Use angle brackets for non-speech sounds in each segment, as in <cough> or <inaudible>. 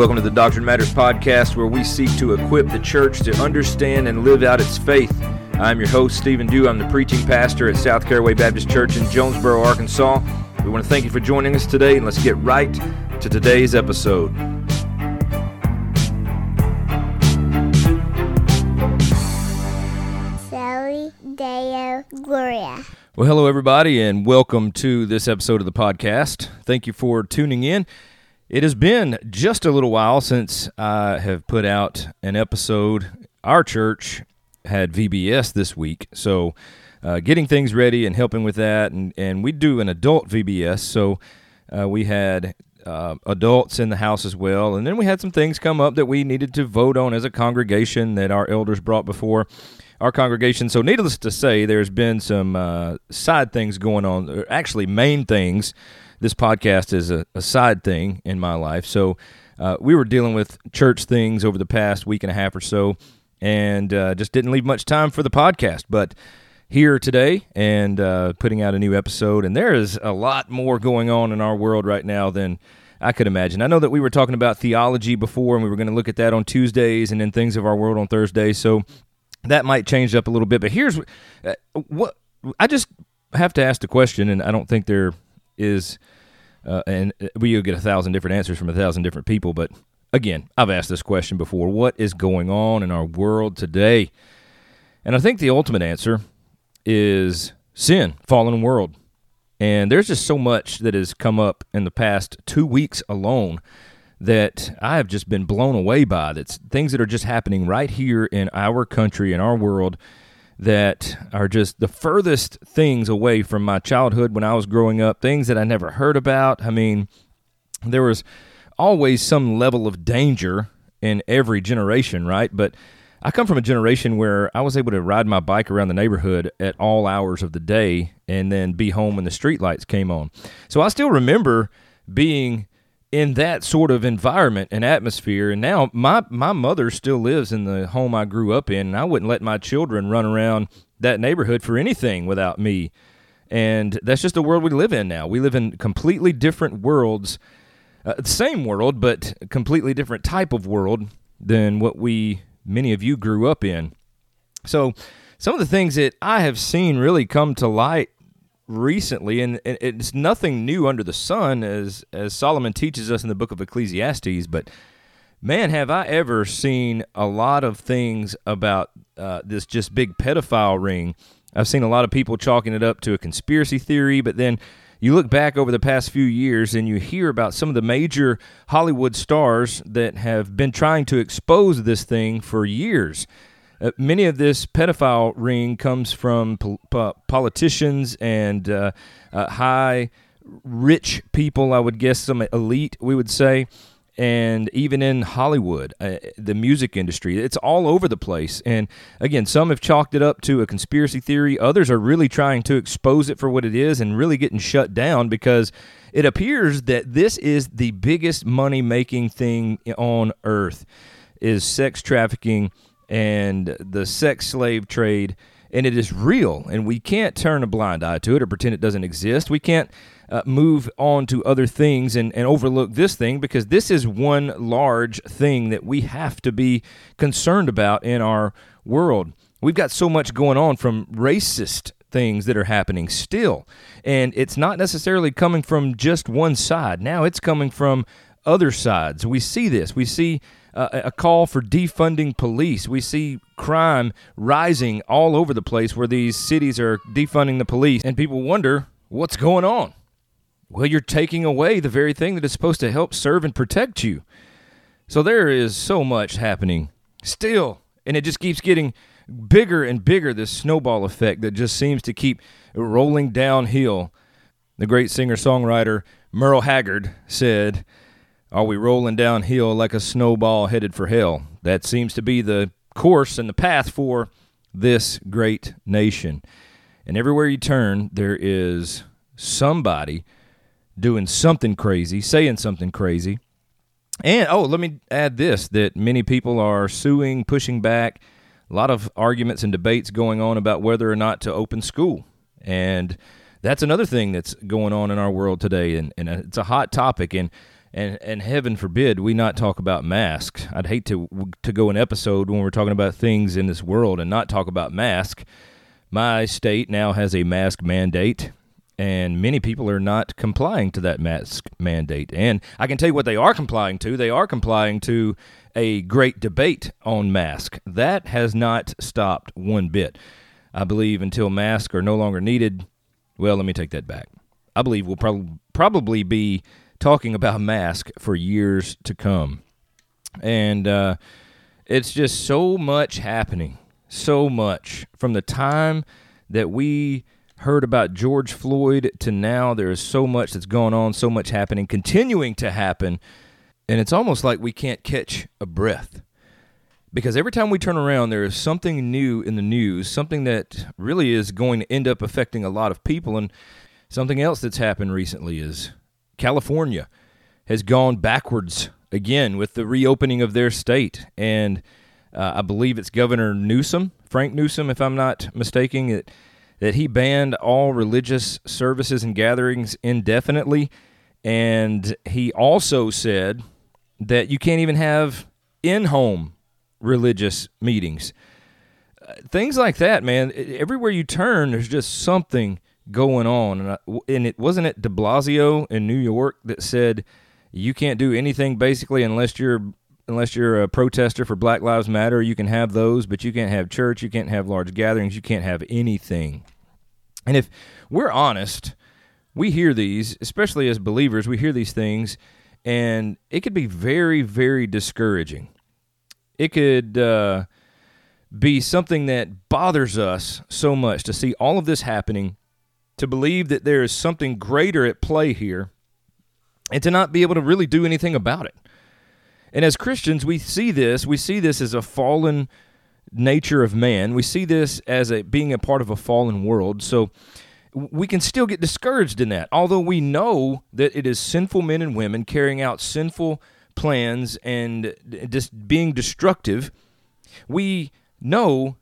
Welcome to the Doctrine Matters podcast, where we seek to equip the church to understand and live out its faith. I'm your host, Stephen Dew. I'm the preaching pastor at South Caraway Baptist Church in Jonesboro, Arkansas. We want to thank you for joining us today, and let's get right to today's episode. Deo Gloria. Well, hello, everybody, and welcome to this episode of the podcast. Thank you for tuning in. It has been just a little while since I have put out an episode. Our church had VBS this week, so uh, getting things ready and helping with that, and, and we do an adult VBS, so uh, we had uh, adults in the house as well, and then we had some things come up that we needed to vote on as a congregation that our elders brought before our congregation. So, needless to say, there's been some uh, side things going on, actually, main things this podcast is a, a side thing in my life. So uh, we were dealing with church things over the past week and a half or so, and uh, just didn't leave much time for the podcast. But here today and uh, putting out a new episode, and there is a lot more going on in our world right now than. I could imagine. I know that we were talking about theology before, and we were going to look at that on Tuesdays, and then things of our world on Thursdays. So that might change up a little bit. But here's uh, what I just have to ask the question, and I don't think there is, uh, and we'll get a thousand different answers from a thousand different people. But again, I've asked this question before: What is going on in our world today? And I think the ultimate answer is sin, fallen world. And there's just so much that has come up in the past two weeks alone that I have just been blown away by. That's things that are just happening right here in our country, in our world, that are just the furthest things away from my childhood when I was growing up, things that I never heard about. I mean, there was always some level of danger in every generation, right? But I come from a generation where I was able to ride my bike around the neighborhood at all hours of the day and then be home when the streetlights came on. So I still remember being in that sort of environment and atmosphere. And now my my mother still lives in the home I grew up in, and I wouldn't let my children run around that neighborhood for anything without me. And that's just the world we live in now. We live in completely different worlds, uh, same world, but completely different type of world than what we many of you grew up in. So some of the things that I have seen really come to light recently, and it's nothing new under the sun, as as Solomon teaches us in the book of Ecclesiastes. But man, have I ever seen a lot of things about uh, this just big pedophile ring. I've seen a lot of people chalking it up to a conspiracy theory, but then you look back over the past few years and you hear about some of the major Hollywood stars that have been trying to expose this thing for years. Uh, many of this pedophile ring comes from po- po- politicians and uh, uh, high rich people, I would guess, some elite, we would say, and even in Hollywood, uh, the music industry. It's all over the place. And again, some have chalked it up to a conspiracy theory, others are really trying to expose it for what it is and really getting shut down because it appears that this is the biggest money making thing on earth is sex trafficking and the sex slave trade, and it is real, and we can't turn a blind eye to it or pretend it doesn't exist. We can't uh, move on to other things and, and overlook this thing because this is one large thing that we have to be concerned about in our world. We've got so much going on from racist things that are happening still. And it's not necessarily coming from just one side. Now it's coming from other sides. We see this. We see uh, a call for defunding police. We see crime rising all over the place where these cities are defunding the police, and people wonder what's going on. Well, you're taking away the very thing that is supposed to help serve and protect you. So there is so much happening still, and it just keeps getting bigger and bigger this snowball effect that just seems to keep rolling downhill. The great singer songwriter Merle Haggard said, are we rolling downhill like a snowball headed for hell? That seems to be the course and the path for this great nation. And everywhere you turn, there is somebody doing something crazy, saying something crazy. And oh, let me add this that many people are suing, pushing back, a lot of arguments and debates going on about whether or not to open school. And that's another thing that's going on in our world today. And, and it's a hot topic. And and and heaven forbid we not talk about masks. I'd hate to to go an episode when we're talking about things in this world and not talk about mask. My state now has a mask mandate, and many people are not complying to that mask mandate. And I can tell you what they are complying to. They are complying to a great debate on mask. That has not stopped one bit. I believe until masks are no longer needed. Well, let me take that back. I believe we'll prob- probably be talking about mask for years to come. And uh, it's just so much happening, so much. From the time that we heard about George Floyd to now, there is so much that's going on, so much happening, continuing to happen. And it's almost like we can't catch a breath. Because every time we turn around, there is something new in the news, something that really is going to end up affecting a lot of people. And something else that's happened recently is California has gone backwards again with the reopening of their state. And uh, I believe it's Governor Newsom, Frank Newsom, if I'm not mistaken, that, that he banned all religious services and gatherings indefinitely. And he also said that you can't even have in home religious meetings. Uh, things like that, man. Everywhere you turn, there's just something going on. And, I, and it wasn't it De Blasio in New York that said you can't do anything basically unless you're unless you're a protester for Black Lives Matter. You can have those, but you can't have church. You can't have large gatherings. You can't have anything. And if we're honest, we hear these, especially as believers, we hear these things, and it could be very, very discouraging. It could. Uh, be something that bothers us so much to see all of this happening to believe that there is something greater at play here, and to not be able to really do anything about it. And as Christians, we see this, we see this as a fallen nature of man. We see this as a being a part of a fallen world. So we can still get discouraged in that. Although we know that it is sinful men and women carrying out sinful plans and just being destructive, we know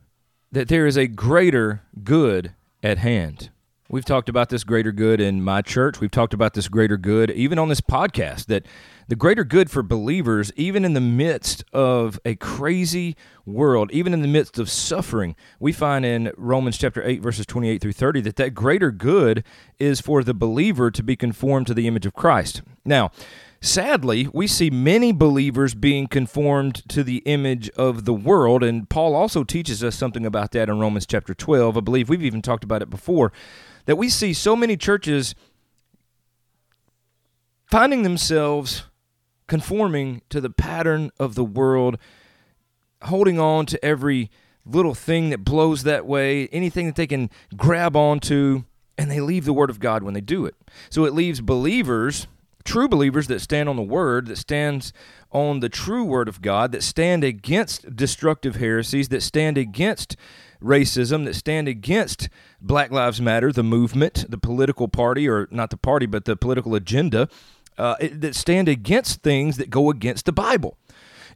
that there is a greater good at hand. We've talked about this greater good in my church. We've talked about this greater good even on this podcast that the greater good for believers, even in the midst of a crazy world, even in the midst of suffering, we find in Romans chapter 8, verses 28 through 30, that that greater good is for the believer to be conformed to the image of Christ. Now, Sadly, we see many believers being conformed to the image of the world, and Paul also teaches us something about that in Romans chapter 12. I believe we've even talked about it before that we see so many churches finding themselves conforming to the pattern of the world, holding on to every little thing that blows that way, anything that they can grab onto, and they leave the Word of God when they do it. So it leaves believers, true believers that stand on the Word, that stands on the true Word of God, that stand against destructive heresies, that stand against racism, that stand against Black Lives Matter, the movement, the political party, or not the party, but the political agenda, uh, that stand against things that go against the Bible.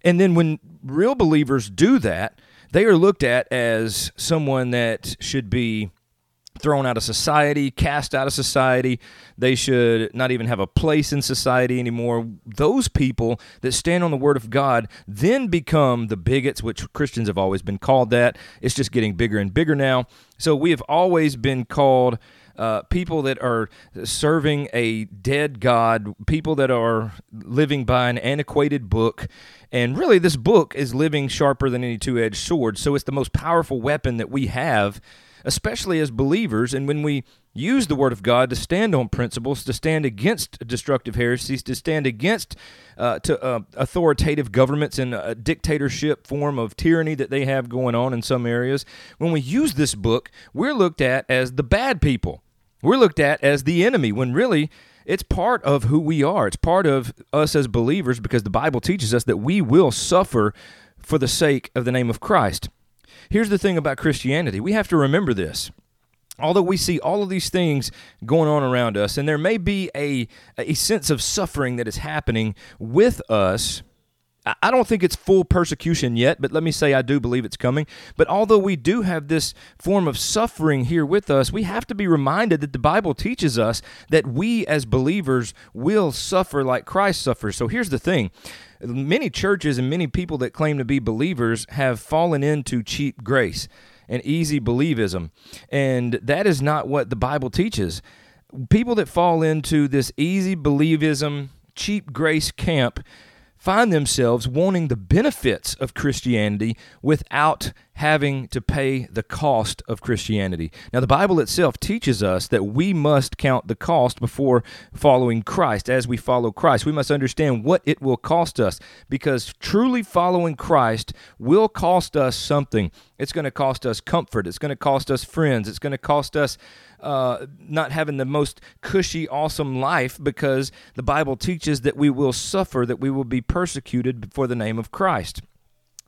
And then when real believers do that, they are looked at as someone that should be thrown out of society, cast out of society. They should not even have a place in society anymore. Those people that stand on the Word of God then become the bigots, which Christians have always been called that. It's just getting bigger and bigger now. So we have always been called. Uh, people that are serving a dead God, people that are living by an antiquated book. And really, this book is living sharper than any two edged sword. So it's the most powerful weapon that we have especially as believers, and when we use the Word of God to stand on principles, to stand against destructive heresies, to stand against uh, to uh, authoritative governments and a dictatorship form of tyranny that they have going on in some areas. When we use this book, we're looked at as the bad people. We're looked at as the enemy when really it's part of who we are. It's part of us as believers because the Bible teaches us that we will suffer for the sake of the name of Christ. Here's the thing about Christianity we have to remember this. Although we see all of these things going on around us, and there may be a, a sense of suffering that is happening with us, I don't think it's full persecution yet, but let me say I do believe it's coming. But although we do have this form of suffering here with us, we have to be reminded that the Bible teaches us that we as believers will suffer like Christ suffers. So here's the thing many churches and many people that claim to be believers have fallen into cheap grace and easy believism. And that is not what the Bible teaches. People that fall into this easy believism, cheap grace camp find themselves wanting the benefits of Christianity without having to pay the cost of Christianity. Now, the Bible itself teaches us that we must count the cost before following Christ. As we follow Christ, we must understand what it will cost us because truly following Christ will cost us something. It's going to cost us comfort, it's going to cost us friends, it's going to cost us uh, not having the most cushy, awesome life because the Bible teaches that we will suffer, that we will be persecuted for the name of Christ.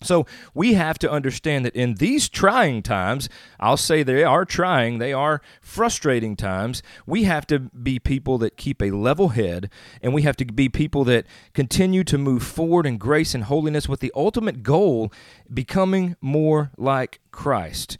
So we have to understand that in these trying times, I'll say they are trying, they are frustrating times, we have to be people that keep a level head and we have to be people that continue to move forward in grace and holiness with the ultimate goal becoming more like Christ.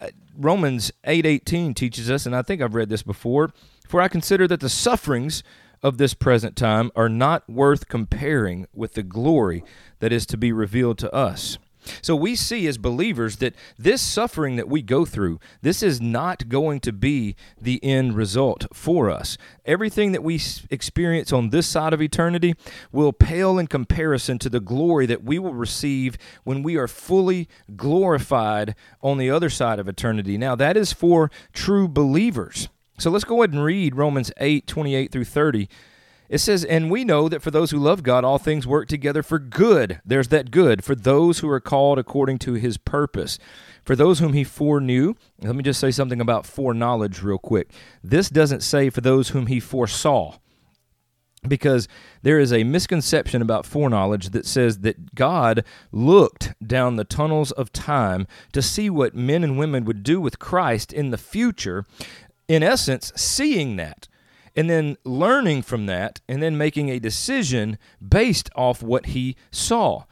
Uh, Romans 8:18 teaches us and I think I've read this before, for I consider that the sufferings of this present time are not worth comparing with the glory that is to be revealed to us. So we see as believers that this suffering that we go through, this is not going to be the end result for us. Everything that we experience on this side of eternity will pale in comparison to the glory that we will receive when we are fully glorified on the other side of eternity. Now, that is for true believers. So let's go ahead and read Romans 8 28 through 30 it says, And we know that for those who love God, all things work together for good. There's that good, for those who are called according to his purpose. For those whom he foreknew, let me just say something about foreknowledge real quick. This doesn't say for those whom he foresaw, because there is a misconception about foreknowledge that says that God looked down the tunnels of time to see what men and women would do with Christ in the future, in essence, seeing that and then learning from that and then making a decision based off what he saw.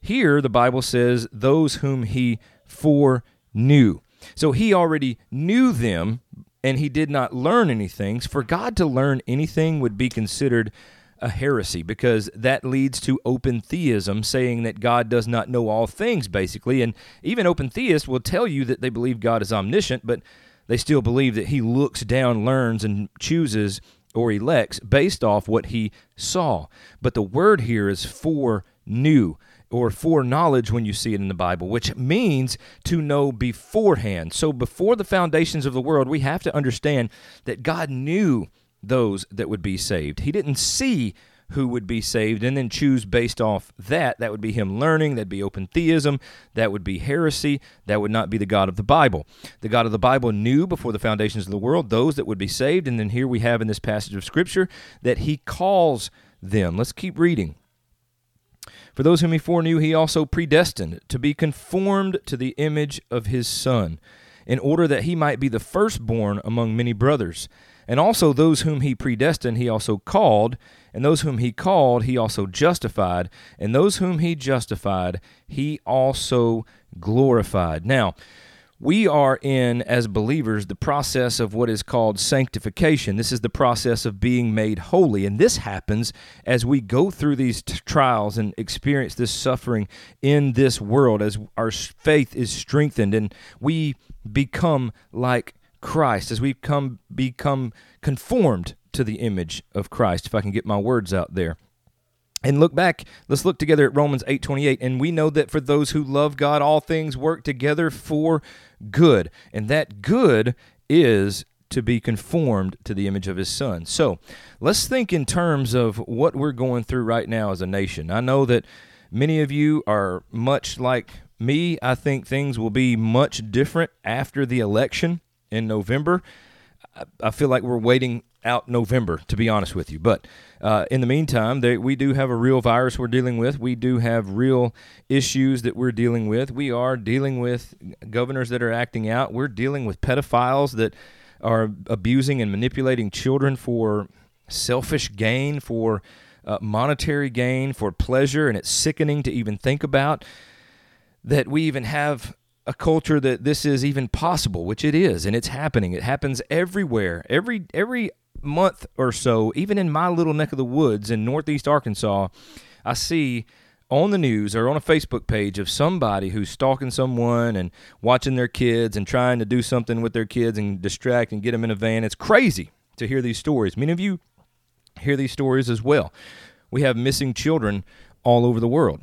Here, the Bible says, those whom he foreknew. So he already knew them and he did not learn anything. For God to learn anything would be considered a heresy because that leads to open theism, saying that God does not know all things, basically. And even open theists will tell you that they believe God is omniscient, but they still believe that he looks down, learns, and chooses or elects based off what he saw. But the word here is for new or foreknowledge when you see it in the Bible, which means to know beforehand. So before the foundations of the world, we have to understand that God knew those that would be saved. He didn't see who would be saved and then choose based off that. That would be him learning. That'd be open theism. That would be heresy. That would not be the God of the Bible. The God of the Bible knew before the foundations of the world those that would be saved. And then here we have in this passage of Scripture that he calls them. Let's keep reading. For those whom he foreknew, he also predestined to be conformed to the image of his Son, in order that he might be the firstborn among many brothers. And also those whom he predestined, he also called. And those whom he called, he also justified. And those whom he justified, he also glorified. Now, we are in, as believers, the process of what is called sanctification. This is the process of being made holy. And this happens as we go through these t- trials and experience this suffering in this world, as our faith is strengthened and we become like Christ, as we come become conformed to the image of Christ, if I can get my words out there. And look back, let's look together at Romans 8:28 and we know that for those who love God all things work together for good. And that good is to be conformed to the image of his son. So, let's think in terms of what we're going through right now as a nation. I know that many of you are much like me. I think things will be much different after the election in November. I feel like we're waiting out November, to be honest with you. But uh, in the meantime, they, we do have a real virus we're dealing with. We do have real issues that we're dealing with. We are dealing with governors that are acting out. We're dealing with pedophiles that are abusing and manipulating children for selfish gain, for uh, monetary gain, for pleasure, and it's sickening to even think about that we even have a culture that this is even possible, which it is, and it's happening. It happens everywhere. Every every month or so, even in my little neck of the woods in northeast Arkansas, I see on the news or on a Facebook page of somebody who's stalking someone and watching their kids and trying to do something with their kids and distract and get them in a van. It's crazy to hear these stories. Many of you hear these stories as well. We have missing children all over the world.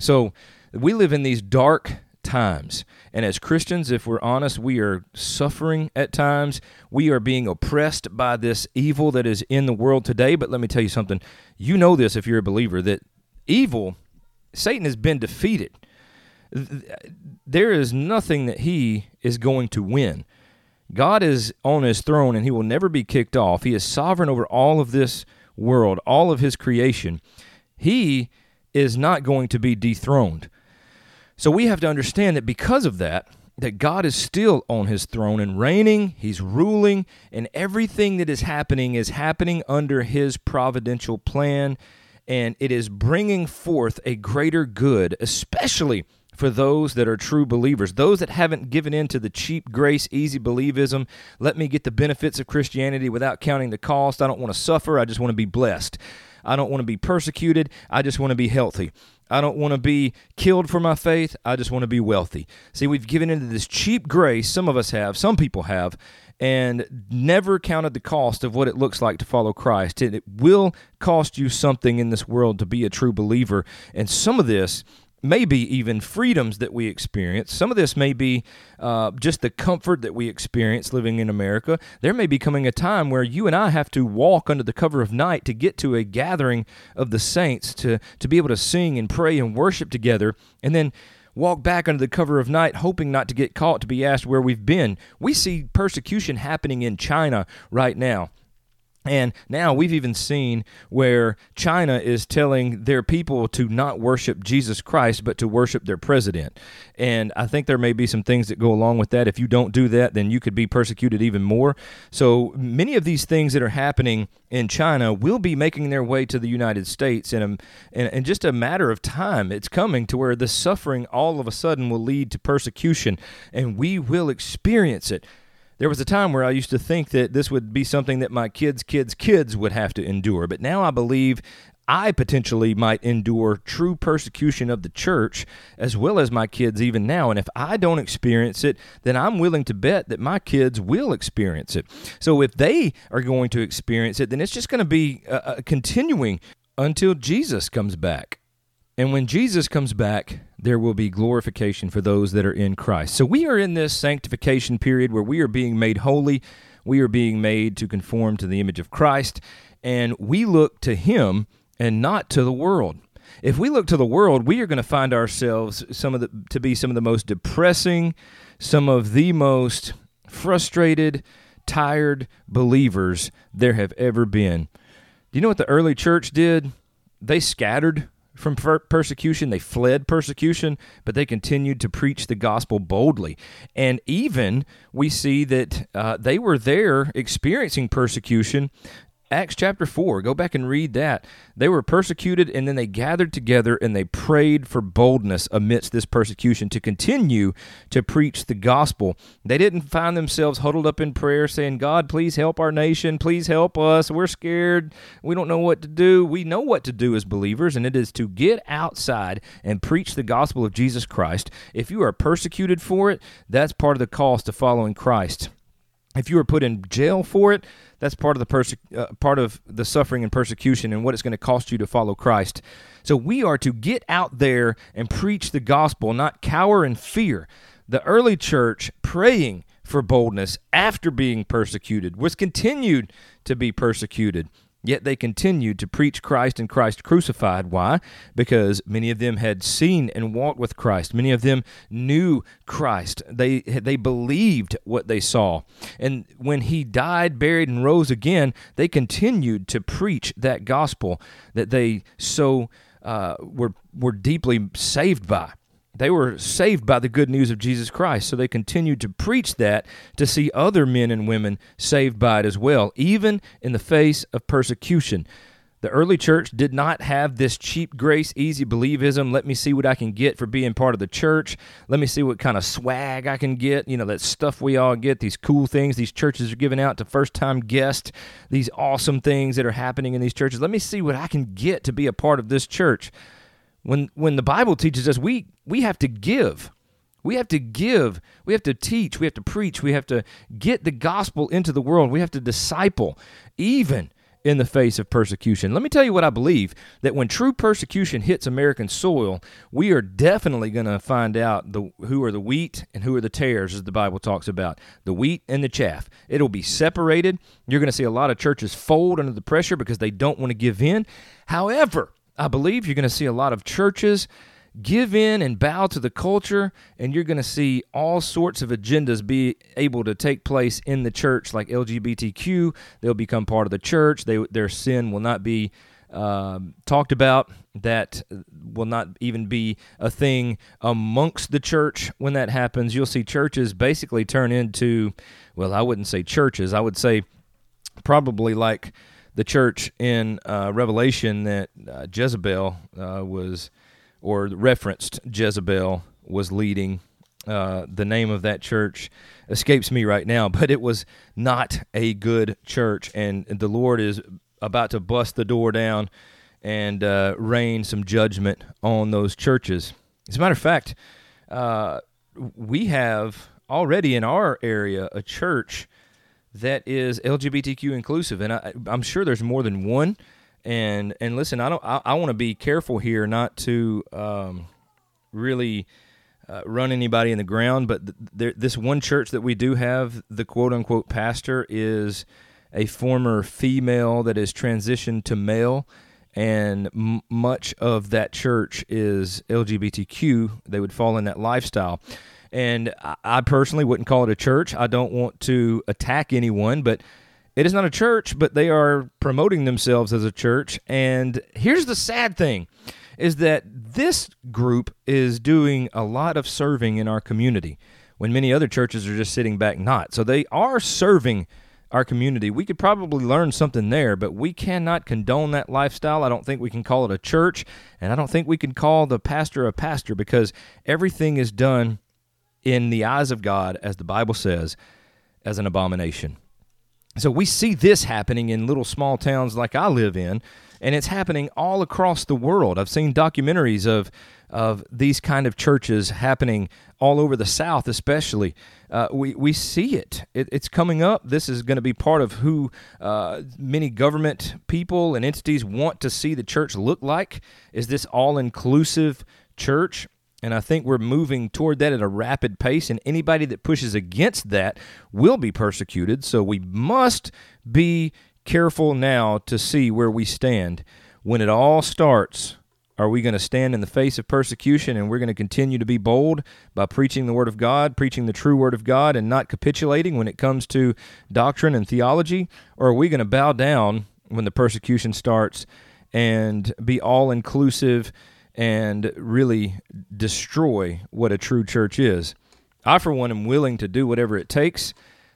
So we live in these dark times. And as Christians, if we're honest, we are suffering at times. We are being oppressed by this evil that is in the world today. But let me tell you something. You know this if you're a believer that evil, Satan has been defeated. There is nothing that he is going to win. God is on his throne and he will never be kicked off. He is sovereign over all of this world, all of his creation. He is not going to be dethroned. So we have to understand that because of that, that God is still on his throne and reigning, he's ruling, and everything that is happening is happening under his providential plan, and it is bringing forth a greater good, especially for those that are true believers, those that haven't given in to the cheap grace, easy believism. Let me get the benefits of Christianity without counting the cost. I don't want to suffer, I just want to be blessed. I don't want to be persecuted, I just want to be healthy. I don't want to be killed for my faith. I just want to be wealthy. See, we've given into this cheap grace, some of us have, some people have, and never counted the cost of what it looks like to follow Christ. And it will cost you something in this world to be a true believer. And some of this maybe even freedoms that we experience. Some of this may be uh, just the comfort that we experience living in America. There may be coming a time where you and I have to walk under the cover of night to get to a gathering of the saints to, to be able to sing and pray and worship together, and then walk back under the cover of night hoping not to get caught to be asked where we've been. We see persecution happening in China right now. And now we've even seen where China is telling their people to not worship Jesus Christ, but to worship their president. And I think there may be some things that go along with that. If you don't do that, then you could be persecuted even more. So many of these things that are happening in China will be making their way to the United States in, a, in, in just a matter of time. It's coming to where the suffering all of a sudden will lead to persecution, and we will experience it there was a time where I used to think that this would be something that my kids' kids' kids would have to endure, but now I believe I potentially might endure true persecution of the church as well as my kids even now. And if I don't experience it, then I'm willing to bet that my kids will experience it. So if they are going to experience it, then it's just going to be continuing until Jesus comes back. And when Jesus comes back, there will be glorification for those that are in Christ. So we are in this sanctification period where we are being made holy, we are being made to conform to the image of Christ, and we look to Him and not to the world. If we look to the world, we are going to find ourselves some of the to be some of the most depressing, some of the most frustrated, tired believers there have ever been. Do you know what the early church did? They scattered from per- persecution. They fled persecution, but they continued to preach the gospel boldly. And even we see that uh, they were there experiencing persecution Acts chapter 4, go back and read that. They were persecuted and then they gathered together and they prayed for boldness amidst this persecution to continue to preach the gospel. They didn't find themselves huddled up in prayer saying, God, please help our nation. Please help us. We're scared. We don't know what to do. We know what to do as believers, and it is to get outside and preach the gospel of Jesus Christ. If you are persecuted for it, that's part of the cost of following Christ. If you are put in jail for it, that's part of the perse- uh, part of the suffering and persecution and what it's going to cost you to follow Christ. So we are to get out there and preach the gospel, not cower in fear. The early church praying for boldness after being persecuted was continued to be persecuted. Yet they continued to preach Christ and Christ crucified. Why? Because many of them had seen and walked with Christ. Many of them knew Christ. They they believed what they saw. And when he died, buried and rose again, they continued to preach that gospel that they so uh, were were deeply saved by. They were saved by the good news of Jesus Christ, so they continued to preach that to see other men and women saved by it as well, even in the face of persecution. The early church did not have this cheap grace, easy believism. Let me see what I can get for being part of the church. Let me see what kind of swag I can get. You know, that stuff we all get, these cool things these churches are giving out to first time guests, these awesome things that are happening in these churches. Let me see what I can get to be a part of this church. When when the Bible teaches us we we have to give. We have to give. We have to teach. We have to preach. We have to get the gospel into the world. We have to disciple, even in the face of persecution. Let me tell you what I believe that when true persecution hits American soil, we are definitely going to find out the, who are the wheat and who are the tares, as the Bible talks about the wheat and the chaff. It'll be separated. You're going to see a lot of churches fold under the pressure because they don't want to give in. However, I believe you're going to see a lot of churches give in and bow to the culture, and you're going to see all sorts of agendas be able to take place in the church, like LGBTQ. They'll become part of the church. They, their sin will not be um, talked about. That will not even be a thing amongst the church when that happens. You'll see churches basically turn into, well, I wouldn't say churches. I would say probably like the church in uh, Revelation that uh, Jezebel uh, was or referenced Jezebel was leading. Uh, the name of that church escapes me right now, <laughs> but it was not a good church, and the Lord is about to bust the door down and uh, rain some judgment on those churches. As a matter of fact, uh, we have already in our area a church that is LGBTQ inclusive, and I, am sure there's more than one and and listen, I don't. I, I want to be careful here not to um, really uh, run anybody in the ground. But th- there, this one church that we do have, the quote unquote pastor is a former female that is transitioned to male, and m- much of that church is LGBTQ. They would fall in that lifestyle. And I, personally wouldn't call it a church. I don't want to attack anyone, but it is not a church, but they are promoting themselves as a church. And here's the sad thing is that this group is doing a lot of serving in our community when many other churches are just sitting back not. So they are serving our community. We could probably learn something there, but we cannot condone that lifestyle. I don't think we can call it a church, and I don't think we can call the pastor a pastor because everything is done in the eyes of God, as the Bible says, as an abomination. So we see this happening in little small towns like I live in, and it's happening all across the world. I've seen documentaries of of these kind of churches happening all over the South, especially. Uh, we we see it. it. It's coming up. This is going to be part of who uh, many government people and entities want to see the church look like. Is this all inclusive church? And I think we're moving toward that at a rapid pace, and anybody that pushes against that will be persecuted. So we must be careful now to see where we stand. When it all starts, are we going to stand in the face of persecution and we're going to continue to be bold by preaching the Word of God, preaching the true Word of God, and not capitulating when it comes to doctrine and theology? Or are we going to bow down when the persecution starts and be all inclusive? And really destroy what a true church is. I, for one, am willing to do whatever it takes.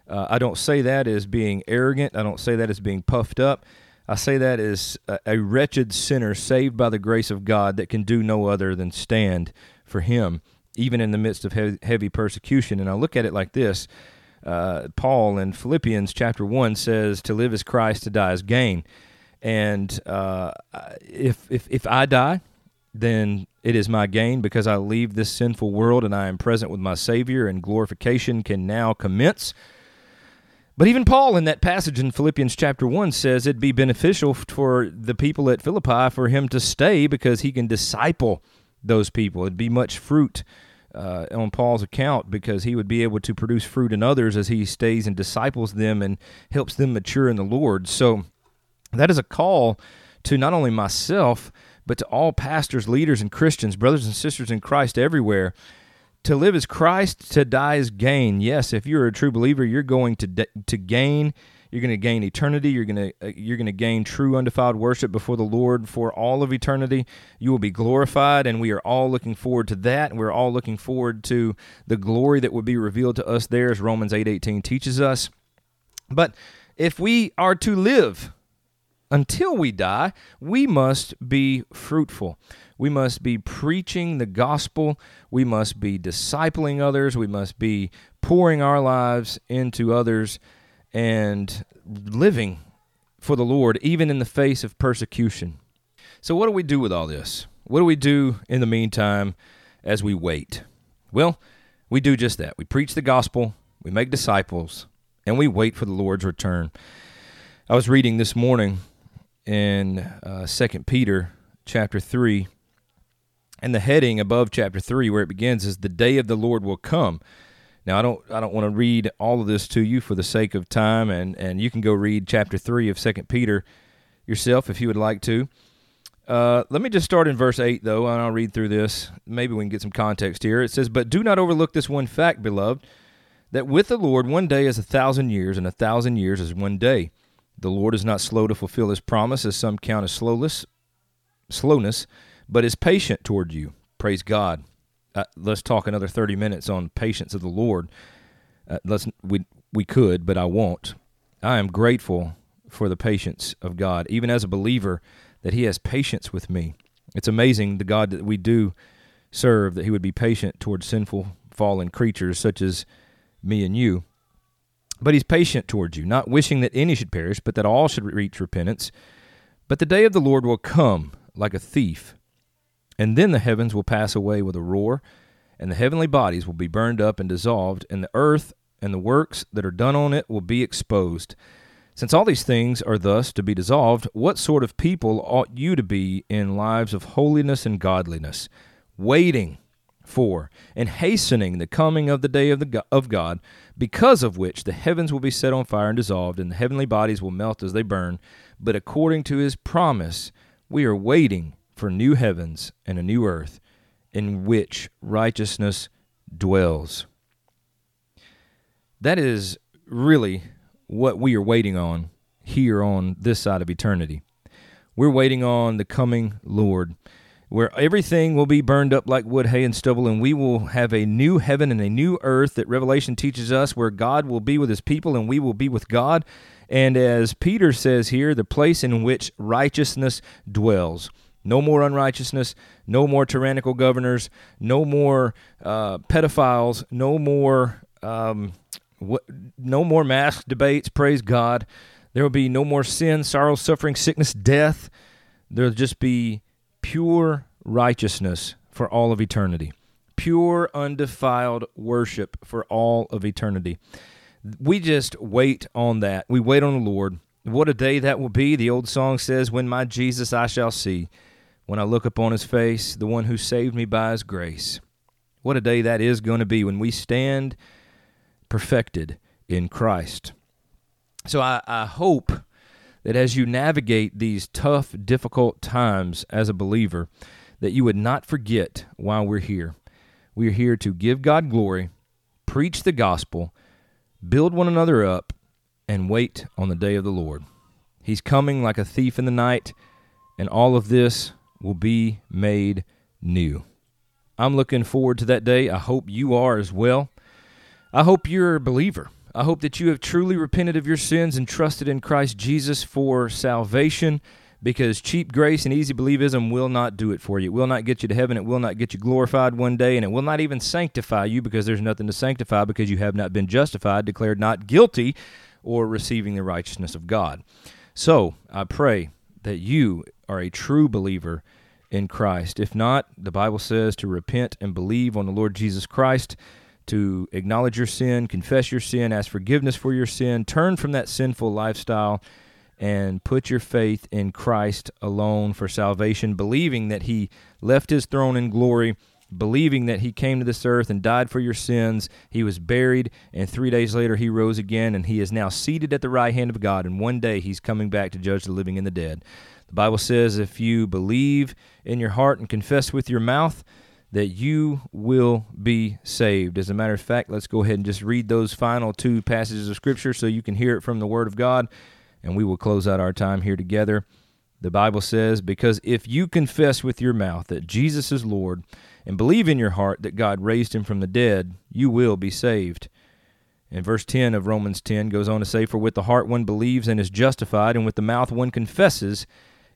Uh, I don't say that as being arrogant. I don't say that as being puffed up. I say that as a, a wretched sinner saved by the grace of God that can do no other than stand for Him, even in the midst of heavy, heavy persecution. And I look at it like this uh, Paul in Philippians chapter 1 says, To live is Christ, to die is gain. And uh, if, if, if I die, then it is my gain because I leave this sinful world and I am present with my Savior, and glorification can now commence. But even Paul, in that passage in Philippians chapter 1, says it'd be beneficial for the people at Philippi for him to stay because he can disciple those people. It'd be much fruit uh, on Paul's account because he would be able to produce fruit in others as he stays and disciples them and helps them mature in the Lord. So that is a call to not only myself, but to all pastors, leaders, and Christians, brothers and sisters in Christ everywhere. To live as Christ, to die is gain. Yes, if you're a true believer, you're going to to gain. You're going to gain eternity. You're going to uh, you're going to gain true undefiled worship before the Lord for all of eternity. You will be glorified, and we are all looking forward to that. We're all looking forward to the glory that will be revealed to us there, as Romans eight eighteen teaches us. But if we are to live until we die, we must be fruitful. We must be preaching the gospel. We must be discipling others. We must be pouring our lives into others and living for the Lord, even in the face of persecution. So, what do we do with all this? What do we do in the meantime as we wait? Well, we do just that. We preach the gospel, we make disciples, and we wait for the Lord's return. I was reading this morning in uh, Peter chapter 3, and the heading above chapter 3 where it begins is the day of the Lord will come. Now I don't I don't want to read all of this to you for the sake of time and and you can go read chapter 3 of Second Peter yourself if you would like to. Uh, let me just start in verse 8, though, and I'll read through this. Maybe we can get some context here. It says, But do not overlook this one fact, beloved, that with the Lord one day is a thousand years, and a thousand years is one day. The Lord is not slow to fulfill his promise, as some count as slowness, slowness, but is patient toward you. Praise God. Uh, let's talk another 30 minutes on patience of the Lord. Uh, let's we we could, but I won't. I am grateful for the patience of God, even as a believer, that He has patience with me. It's amazing the God that we do serve that He would be patient towards sinful, fallen creatures such as me and you. But He's patient towards you, not wishing that any should perish, but that all should reach repentance. But the day of the Lord will come like a thief and then the heavens will pass away with a roar, and the heavenly bodies will be burned up and dissolved, and the earth and the works that are done on it will be exposed. Since all these things are thus to be dissolved, what sort of people ought you to be in lives of holiness and godliness, waiting for and hastening the coming of the day of, the, of God, because of which the heavens will be set on fire and dissolved, and the heavenly bodies will melt as they burn? But according to his promise, we are waiting for new heavens and a new earth in which righteousness dwells. That is really what we are waiting on here on this side of eternity. We're waiting on the coming Lord, where everything will be burned up like wood, hay, and stubble, and we will have a new heaven and a new earth that Revelation teaches us, where God will be with his people and we will be with God. And as Peter says here, the place in which righteousness dwells. No more unrighteousness, no more tyrannical governors, no more uh, pedophiles, no more um, wh- no more mask debates. Praise God. There will be no more sin, sorrow, suffering, sickness, death. There'll just be pure righteousness for all of eternity, pure, undefiled worship for all of eternity. We just wait on that. We wait on the Lord. What a day that will be. The old song says, When my Jesus I shall see when I look upon his face, the one who saved me by his grace. What a day that is going to be when we stand perfected in Christ. So I, I hope that as you navigate these tough, difficult times as a believer, that you would not forget why we're here. We are here to give God glory, preach the gospel, build one another up, and wait on the day of the Lord. He's coming like a thief in the night, and all of this will be made new. I'm looking forward to that day. I hope you are as well. I hope you're a believer. I hope that you have truly repented of your sins and trusted in Christ Jesus for salvation because cheap grace and easy believism will not do it for you. It will not get you to heaven. It will not get you glorified one day, and it will not even sanctify you because there's nothing to sanctify because you have not been justified, declared not guilty, or receiving the righteousness of God. So I pray that you are a true believer in Christ. If not, the Bible says to repent and believe on the Lord Jesus Christ, to acknowledge your sin, confess your sin, ask forgiveness for your sin, turn from that sinful lifestyle, and put your faith in Christ alone for salvation, believing that He left His throne in glory. Believing that he came to this earth and died for your sins, he was buried, and three days later he rose again, and he is now seated at the right hand of God. And one day he's coming back to judge the living and the dead. The Bible says if you believe in your heart and confess with your mouth, that you will be saved. As a matter of fact, let's go ahead and just read those final two passages of Scripture so you can hear it from the Word of God, and we will close out our time here together. The Bible says, Because if you confess with your mouth that Jesus is Lord and believe in your heart that God raised him from the dead, you will be saved. And verse 10 of Romans 10 goes on to say, For with the heart one believes and is justified, and with the mouth one confesses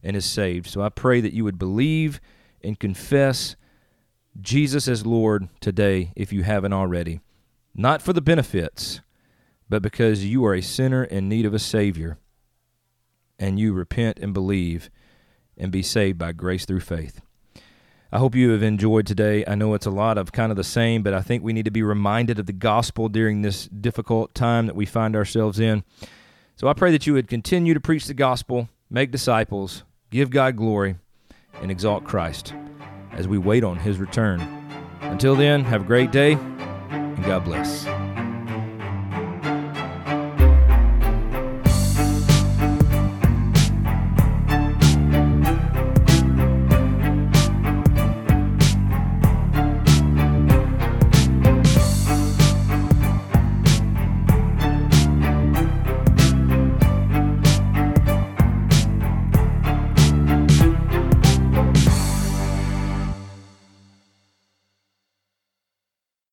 and is saved. So I pray that you would believe and confess Jesus as Lord today if you haven't already. Not for the benefits, but because you are a sinner in need of a Savior, and you repent and believe and be saved by grace through faith. I hope you have enjoyed today. I know it's a lot of kind of the same, but I think we need to be reminded of the gospel during this difficult time that we find ourselves in. So I pray that you would continue to preach the gospel, make disciples, give God glory, and exalt Christ as we wait on his return. Until then, have a great day, and God bless.